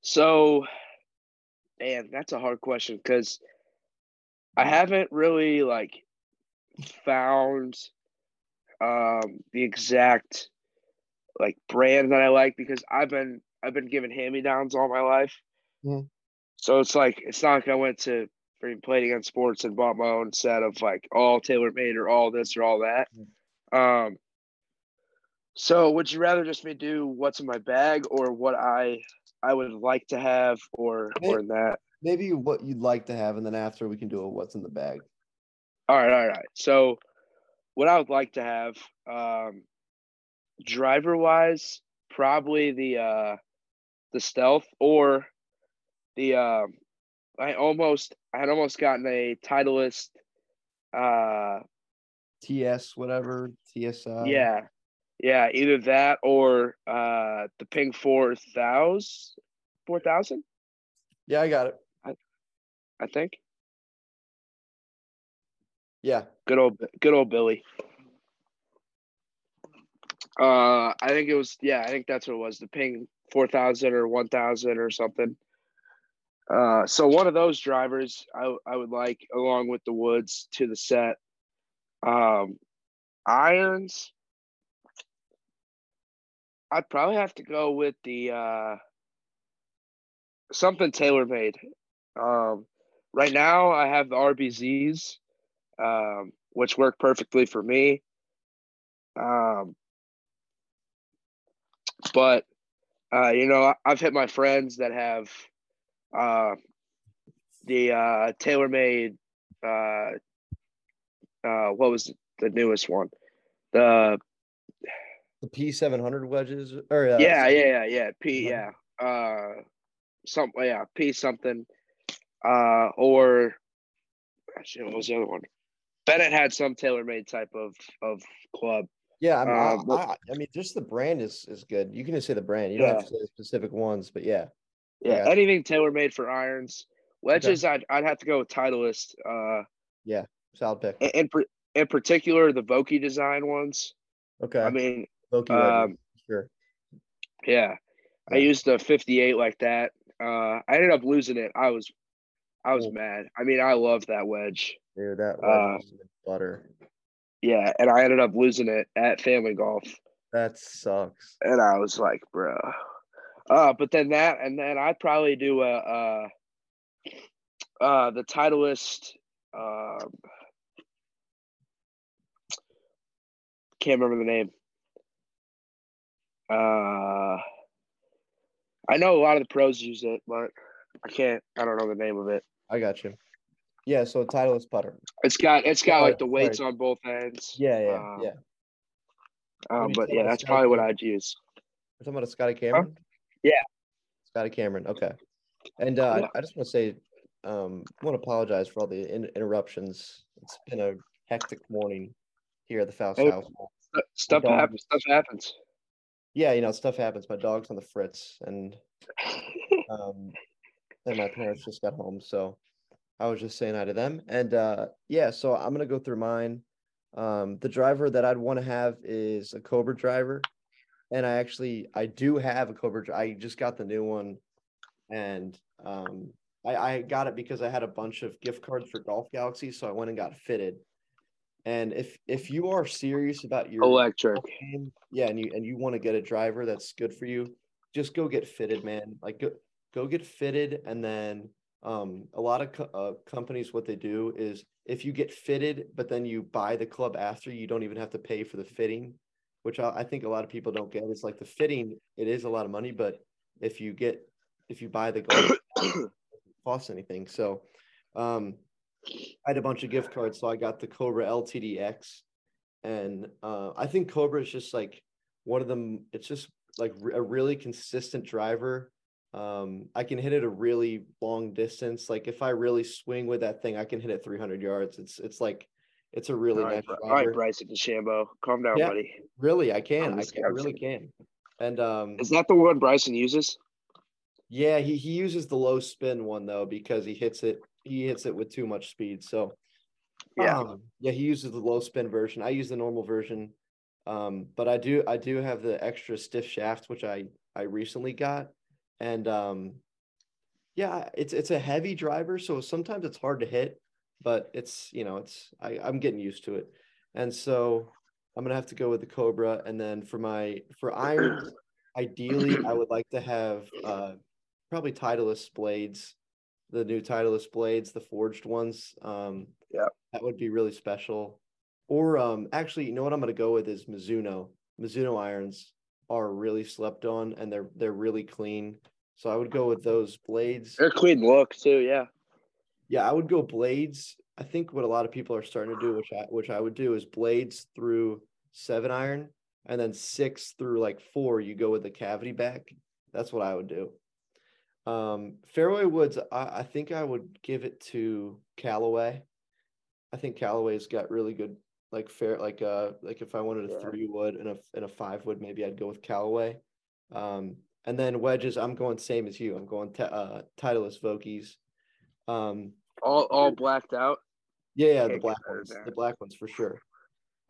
So, man, that's a hard question because I haven't really like found um, the exact like brand that I like because I've been I've been given hand me downs all my life. Mhm. So it's like it's not like I went to freaking Play It Again Sports and bought my own set of like all TaylorMade or all this or all that. Um so would you rather just me do what's in my bag or what I I would like to have or or that? Maybe what you'd like to have, and then after we can do a what's in the bag. All right, all right. So what I would like to have, um driver wise, probably the uh the stealth or the um I almost I had almost gotten a Titleist uh TS, whatever, TSI. yeah. Yeah, either that or uh the Ping four thousand four thousand, Yeah, I got it. I, I think. Yeah. Good old good old Billy. Uh I think it was yeah, I think that's what it was, the Ping four thousand or one thousand or something. Uh so one of those drivers I I would like along with the woods to the set. Um irons I'd probably have to go with the uh something TaylorMade. Um right now I have the RBZs um which work perfectly for me. Um but uh you know I've hit my friends that have uh the uh TaylorMade uh uh what was the newest one? The The P700 wedges, or uh, yeah, yeah, yeah, yeah. P, Uh-huh. yeah. Uh, some, yeah, P something. Uh, or actually, what was the other one? Bennett had some TaylorMade type of of club. Yeah, I mean, I- Um, what- I, I mean, just the brand is is good. You can just say the brand. You don't have to say specific ones, but yeah. Yeah, anything TaylorMade for irons. Wedges, I'd I'd have to go with Titleist. Uh, yeah, Solid pick. in in, in particular, the Vokey design ones. Okay. I mean, wedges, um, sure. yeah, I used a 58 like that. Uh, I ended up losing it. I was, I was mad. I mean, I love that wedge. Dude, that uh, wedge is butter. Yeah, and I ended up losing it at Family Golf, That sucks. and I was like, bro. Uh, but then that, and then I'd probably do a, uh, uh, the Titleist. Um, can't remember the name. Uh, I know a lot of the pros use it, but I can't. I don't know the name of it. I got you. Yeah, so Titleist putter. It's got it's got like the sorry. weights on both ends. Yeah, yeah, Uh, yeah. Um, but yeah, that's probably what I'd use. We're talking about a Scotty Cameron? Yeah. Scotty Cameron. Okay. And uh, Yeah. I, I just want to say, um, I want to apologize for all the in- interruptions. It's been a hectic morning here at the Faust Hey. house. Stuff happens. Stuff happens. Yeah, you know, stuff happens. My dog's on the fritz, and um, and my parents just got home, so I was just saying hi to them. And uh, yeah, so I'm gonna go through mine. Um, the driver that I'd want to have is a Cobra driver, and I actually I do have a Cobra. I just got the new one, and um, I, I got it because I had a bunch of gift cards for Golf Galaxy, so I went and got fitted. And if if you are serious about your Electric. game, yeah, and you and you want to get a driver that's good for you, just go get fitted, man. Like go go get fitted, and then um, a lot of co- uh, companies what they do is if you get fitted, but then you buy the club after, you don't even have to pay for the fitting, which I, I think a lot of people don't get. It's like the fitting, it is a lot of money, but if you get if you buy the club it doesn't anything. So, um, I had a bunch of gift cards, so I got the Cobra LTDX, and uh, I think Cobra is just like one of them. It's just like a really consistent driver. Um, I can hit it a really long distance. Like if I really swing with that thing, I can hit it 300 yards. It's it's like it's a really all right, nice driver. all right, Bryson DeChambeau, calm down, Yeah. buddy. Really, I can. I, can, I really can. And um, Is that the one Bryson uses? Yeah, he, he uses the low spin one though because he hits it he hits it with too much speed. So Yeah. um, yeah, he uses the low spin version. I use the normal version. Um, but I do I do have the extra stiff shaft which I I recently got. And um yeah, it's it's a heavy driver, so sometimes it's hard to hit, but it's you know, it's I, I'm getting used to it. And so I'm gonna have to go with the Cobra, and then for my for irons, ideally I would like to have uh, probably Titleist blades, the new Titleist blades, the forged ones. Um, yeah, that would be really special. Or um, actually, you know what I'm gonna go with is Mizuno. Mizuno irons are really slept on, and they're they're really clean. So I would go with those blades. They're clean look too, yeah. Yeah, I would go blades. I think what a lot of people are starting to do, which I which I would do, is blades through seven iron, and then six through like four. You go with the cavity back. That's what I would do. Um, fairway woods, I, I think I would give it to Callaway. I think Callaway's got really good like fair like uh like if I wanted a yeah. three wood and a and a five wood, maybe I'd go with Callaway. Um, and then wedges, I'm going same as you. I'm going t- uh Titleist Vokeys. Um, all all blacked out. Yeah, yeah, the black ones, the black ones for sure.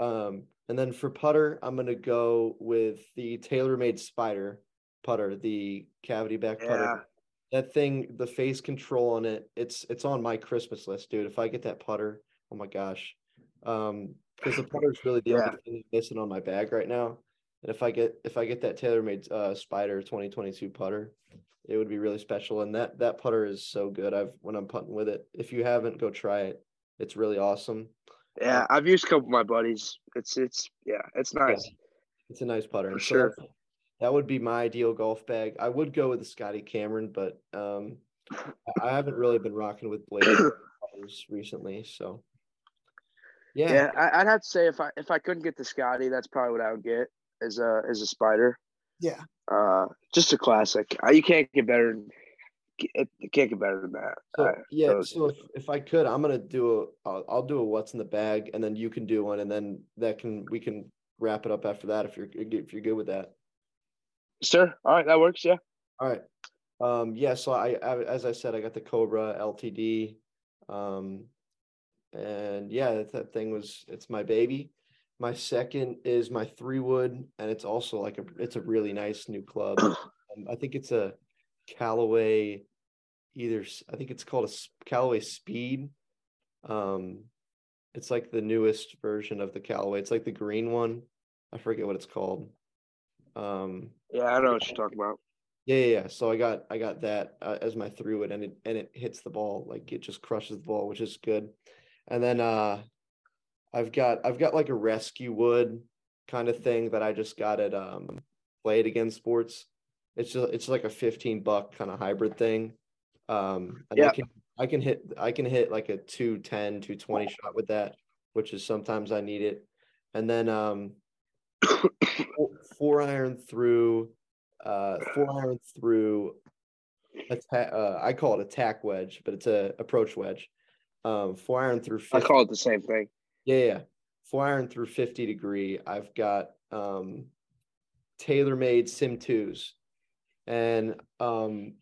Um, and then for putter, I'm gonna go with the TaylorMade Spider putter, the cavity back yeah. putter. That thing, the face control on it, it's it's on my Christmas list, dude. If I get that putter, oh my gosh. Um, because the putter is really the yeah. only thing missing on my bag right now. And if I get if I get that TaylorMade uh, Spider 2022 putter, it would be really special. And that that putter is so good. I've when I'm putting with it. If you haven't, go try it. It's really awesome. Yeah, I've used a couple of my buddies. It's it's yeah, it's nice. Yeah, it's a nice putter. For so sure. That would be my ideal golf bag. I would go with the Scotty Cameron, but um, I haven't really been rocking with blade recently. So yeah, yeah, I, would have to say if I if I couldn't get the Scotty, that's probably what I would get as a as a spider. Yeah. Uh, just a classic. Uh, you can't get better. It, can't get better than that. So, uh, yeah. So if, if I could, I'm gonna do a. I'll, I'll do a what's in the bag, and then you can do one, and then that can we can wrap it up after that if you're if you're good with that. Sure. All right, that works. Yeah. All right. Um. Yeah. So I, I as I said, I got the Cobra LTD. Um. And yeah, that, that thing was it's my baby. My second is my three wood, and it's also like a it's a really nice new club. Um, I think it's a Callaway, either I think it's called a Callaway Speed. Um, it's like the newest version of the Callaway. It's like the green one. I forget what it's called. Um, yeah, I don't know what you're talking about. Yeah, yeah, yeah. So I got I got that uh, as my three wood, and it and it hits the ball like it just crushes the ball, which is good. And then uh, I've got I've got like a rescue wood kind of thing that I just got at um Play It Again Sports. It's just it's like a 15 buck kind of hybrid thing. Um and yeah. I can I can hit I can hit like a 210, 220 shot with that, which is sometimes I need it. And then um four iron through uh four iron through attack uh, I call it a tack wedge, but it's a approach wedge. Um four iron through 50. I call it the same thing. Yeah, yeah. Four iron through 50 degree. I've got um TaylorMade Sim 2s. And um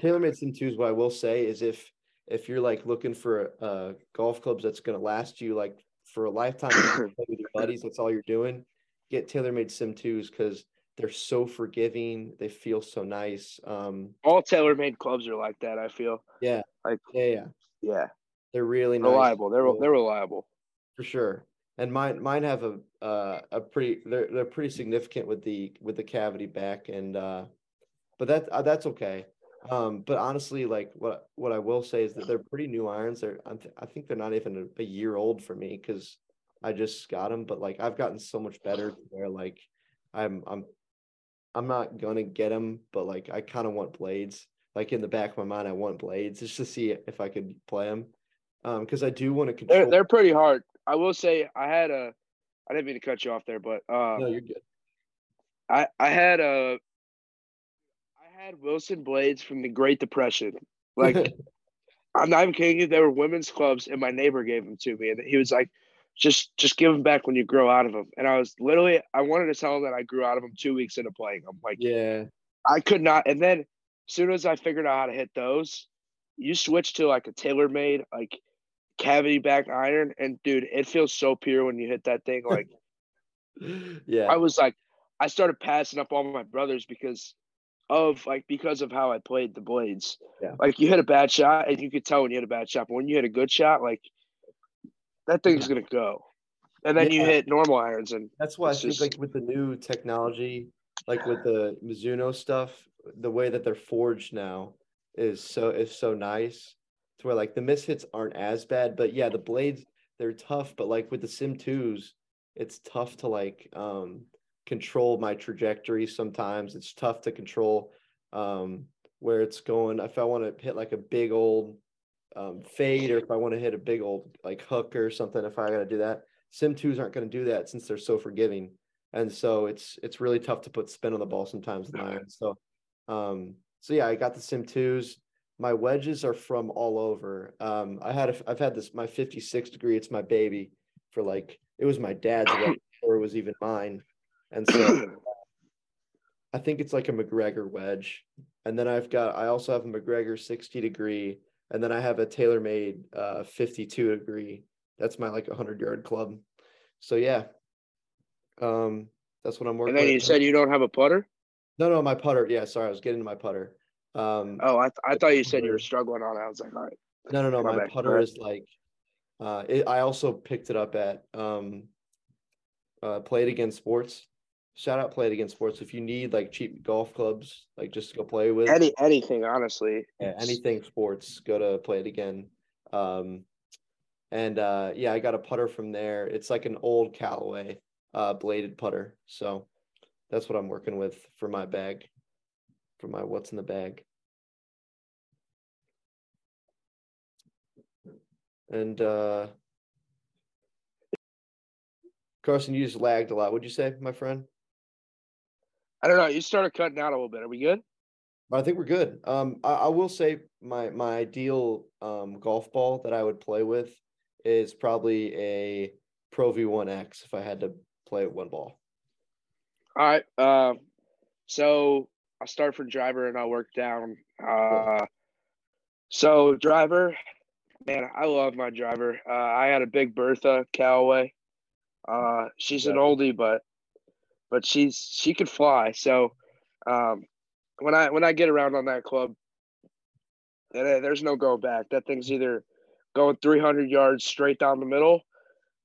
TaylorMade Sim 2s, what I will say is if if you're like looking for uh golf clubs that's gonna last you like for a lifetime with your buddies, that's all you're doing, get TaylorMade Sim 2s because they're so forgiving. They feel so nice. Um all TaylorMade clubs are like that, I feel. Yeah. Like yeah, yeah. Yeah. They're really reliable. Nice. They're they're reliable for sure. And mine mine have a uh, a pretty they're they're pretty significant with the with the cavity back and uh, but that uh, that's okay. Um, but honestly, like what what I will say is that they're pretty new irons. They're I think they're not even a, a year old for me because I just got them. But like I've gotten so much better where like I'm I'm I'm not gonna get them, but like I kind of want blades. Like in the back of my mind, I want blades just to see if I could play them. Um, because I do want to control. They're, they're pretty hard. I will say I had a I didn't mean to cut you off there, but uh, no, you're good. I I had a I had Wilson blades from the Great Depression. Like I'm not even kidding you. They were women's clubs, and my neighbor gave them to me, and he was like, "Just just give them back when you grow out of them." And I was literally I wanted to tell him that I grew out of them two weeks into playing. I'm like, yeah, I could not. And then as soon as I figured out how to hit those, you switch to like a TaylorMade like cavity back iron, and dude, it feels so pure when you hit that thing. Like, yeah, I was like, I started passing up all my brothers because of like because of how I played the blades. Yeah. Like you hit a bad shot and you could tell when you hit a bad shot, but when you hit a good shot, like that thing's gonna go. and then yeah. you hit normal irons, and that's why I think just... like with the new technology, like with the Mizuno stuff, the way that they're forged now is so is so nice to where like the mishits aren't as bad, but yeah, the blades they're tough, but like with the Sim twos, it's tough to like um control my trajectory sometimes. It's tough to control um where it's going. If I want to hit like a big old um, fade or if I want to hit a big old like hook or something, if I got to do that, Sim twos aren't going to do that since they're so forgiving. And so it's it's really tough to put spin on the ball sometimes. So um so yeah, I got the Sim twos. My wedges are from all over. Um I had a, I've had this my 56 degree, it's my baby for like it was my dad's before it was even mine. And so I think it's like a MacGregor wedge. And then I've got I also have a MacGregor 60 degree and then I have a TaylorMade uh 52 degree. That's my like 100 yard club. So yeah. Um that's what I'm working And then you said you don't have a putter? No, no, my putter. Yeah, sorry, I was getting to my putter. Um Oh, I, th- I thought you said you were struggling on it. I was like, all right. No, no, no. My putter is like uh it, I also picked it up at um uh Play It Again Sports. Shout out Play It Again Sports. If you need like cheap golf clubs like just to go play with. Any anything honestly. Yeah, anything sports go to play it again. Um and uh yeah i got a putter from there. It's like an old callaway uh bladed putter. So that's what i'm working with for my bag for my what's in the bag and uh Carson, you just lagged a lot. Would you say, my friend? I don't know. You started cutting out a little bit. Are we good? I think we're good. Um, I, I will say my my ideal um golf ball that I would play with is probably a Pro V1X if I had to play one ball. All right. Um, so I'll start from driver and I'll work down. Uh, so driver, man, I love my driver. Uh, I had a big Bertha Callaway. Uh, she's an oldie, but but she's she could fly. So um, when I when I get around on that club, there's no going back. That thing's either going 300 yards straight down the middle,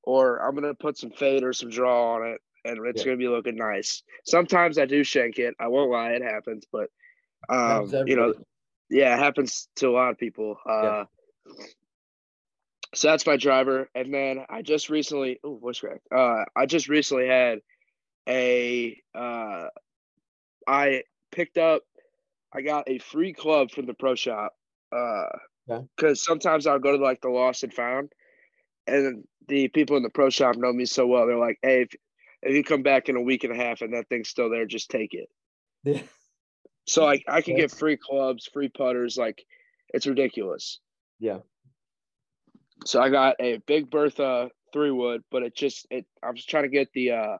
or I'm gonna put some fade or some draw on it, and it's yeah. gonna be looking nice. Sometimes I do shank it. I won't lie, it happens, but um, you know, yeah, it happens to a lot of people. Uh, yeah. So that's my driver, and then I just recently, oh, voice crack. Uh, I just recently had a uh, I picked up I got a free club from the pro shop. Uh because yeah. sometimes I'll go to like the lost and found and the people in the pro shop know me so well. They're like, hey, if, if you come back in a week and a half and that thing's still there, just take it. Yeah. So like I can get free clubs, free putters, like it's ridiculous. Yeah. So I got a big Bertha three wood, but it just it I was trying to get the uh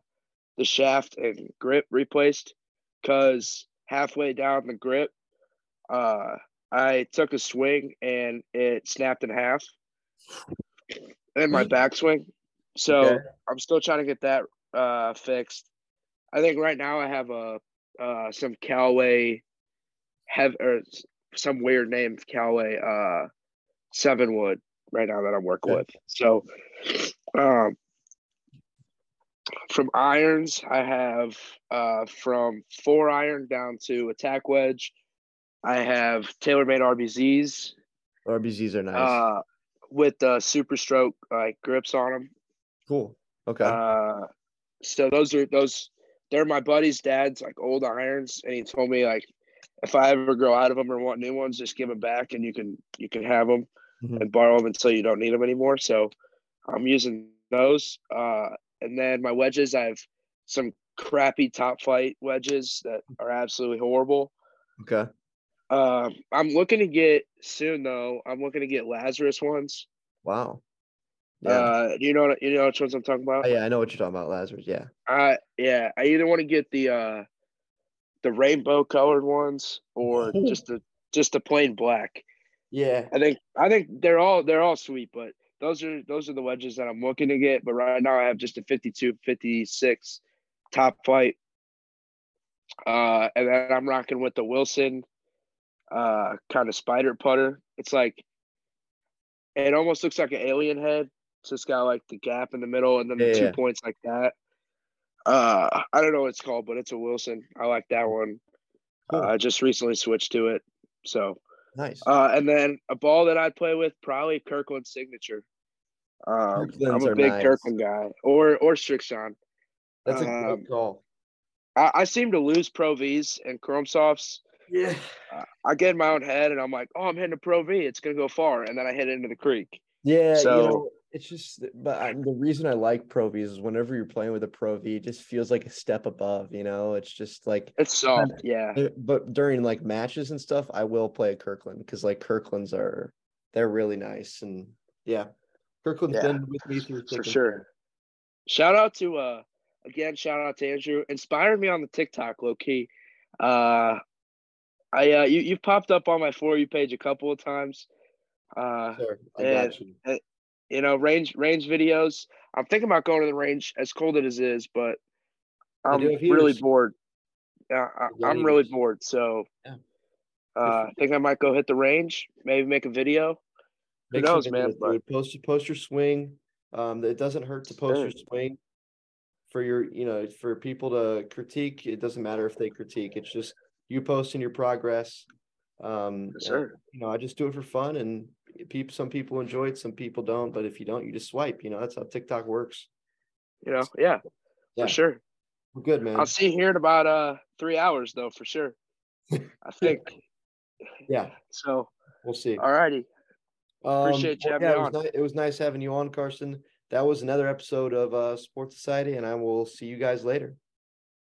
the shaft and grip replaced because halfway down the grip, uh, I took a swing and it snapped in half in my backswing. So okay. I'm still trying to get that uh, fixed. I think right now I have a uh, some Callaway have or some weird name Callaway uh, seven wood right now that I'm working with. So um, from irons, I have uh, from four iron down to attack wedge. I have TaylorMade RBZs. RBZs are nice. Uh, with the super stroke like grips on them. Cool. Okay. Uh, so those are those. They're my buddy's dad's like old irons, and he told me like if I ever grow out of them or want new ones, just give them back, and you can you can have them mm-hmm. and borrow them until you don't need them anymore. So I'm using those. Uh, and then my wedges, I have some crappy Top Flite wedges that are absolutely horrible. Okay. Um, I'm looking to get soon though. I'm looking to get Lazrus ones. Wow. Yeah. Uh, you know, you know which ones I'm talking about. Oh, yeah, I know what you're talking about, Lazrus. Yeah. Uh, yeah. I either want to get the uh, the rainbow colored ones or just the just the plain black. Yeah. I think I think they're all they're all sweet, but those are those are the wedges that I'm looking to get. But right now I have just a 52, 56 Top Flite, Uh, and then I'm rocking with the Wilson uh kind of spider putter. It's like it almost looks like an alien head, So it's got like the gap in the middle and then the two points like that. Uh, I don't know what it's called, but it's a Wilson. I like that one. Cool. Uh, I just recently switched to it, so nice. Uh, and then a ball that I'd play with probably Kirkland signature. Um, I'm a big nice. Kirkland guy, or or Srixon. That's a um, great call. I, I, seem to lose Pro Vs and Chrome Softs. Yeah. Uh, I get in my own head and I'm like, oh, I'm hitting a Pro V. It's gonna go far, and then I hit it into the creek. Yeah. So you know, it's just, but I, the reason I like Pro Vs is whenever you're playing with a Pro V, it just feels like a step above. You know, it's just like it's soft. Yeah. But during like matches and stuff, I will play a Kirkland because like Kirklands are they're really nice and yeah, Kirkland's yeah, been with me through for sure. Shout out to uh again, shout out to Andrew. Inspired me on the TikTok, low key. Uh I uh you you've popped up on my for you page a couple of times. Uh sure, I and, got you. And, you know, range range videos. I'm thinking about going to the range as cold as it is, but I'm really bored. Yeah, I, am really bored. So yeah. uh, I think I might go hit the range, maybe make a video. Make Who knows, man? But... Post post your swing. Um, it doesn't hurt to post sure. your swing for your, you know, for people to critique. It doesn't matter if they critique. It's just you posting your progress. Um, sir. And, you know, I just do it for fun, and people, some people enjoy it, some people don't. But if you don't, you just swipe. You know, that's how TikTok works. You know, yeah, yeah. for sure. We're good, man. I'll see you here in about uh three hours, though, for sure. I think. yeah. So we'll see. All righty. Um, Appreciate you well, yeah, it was, nice, it was nice having you on, Carson. That was another episode of uh, Sports Society, and I will see you guys later.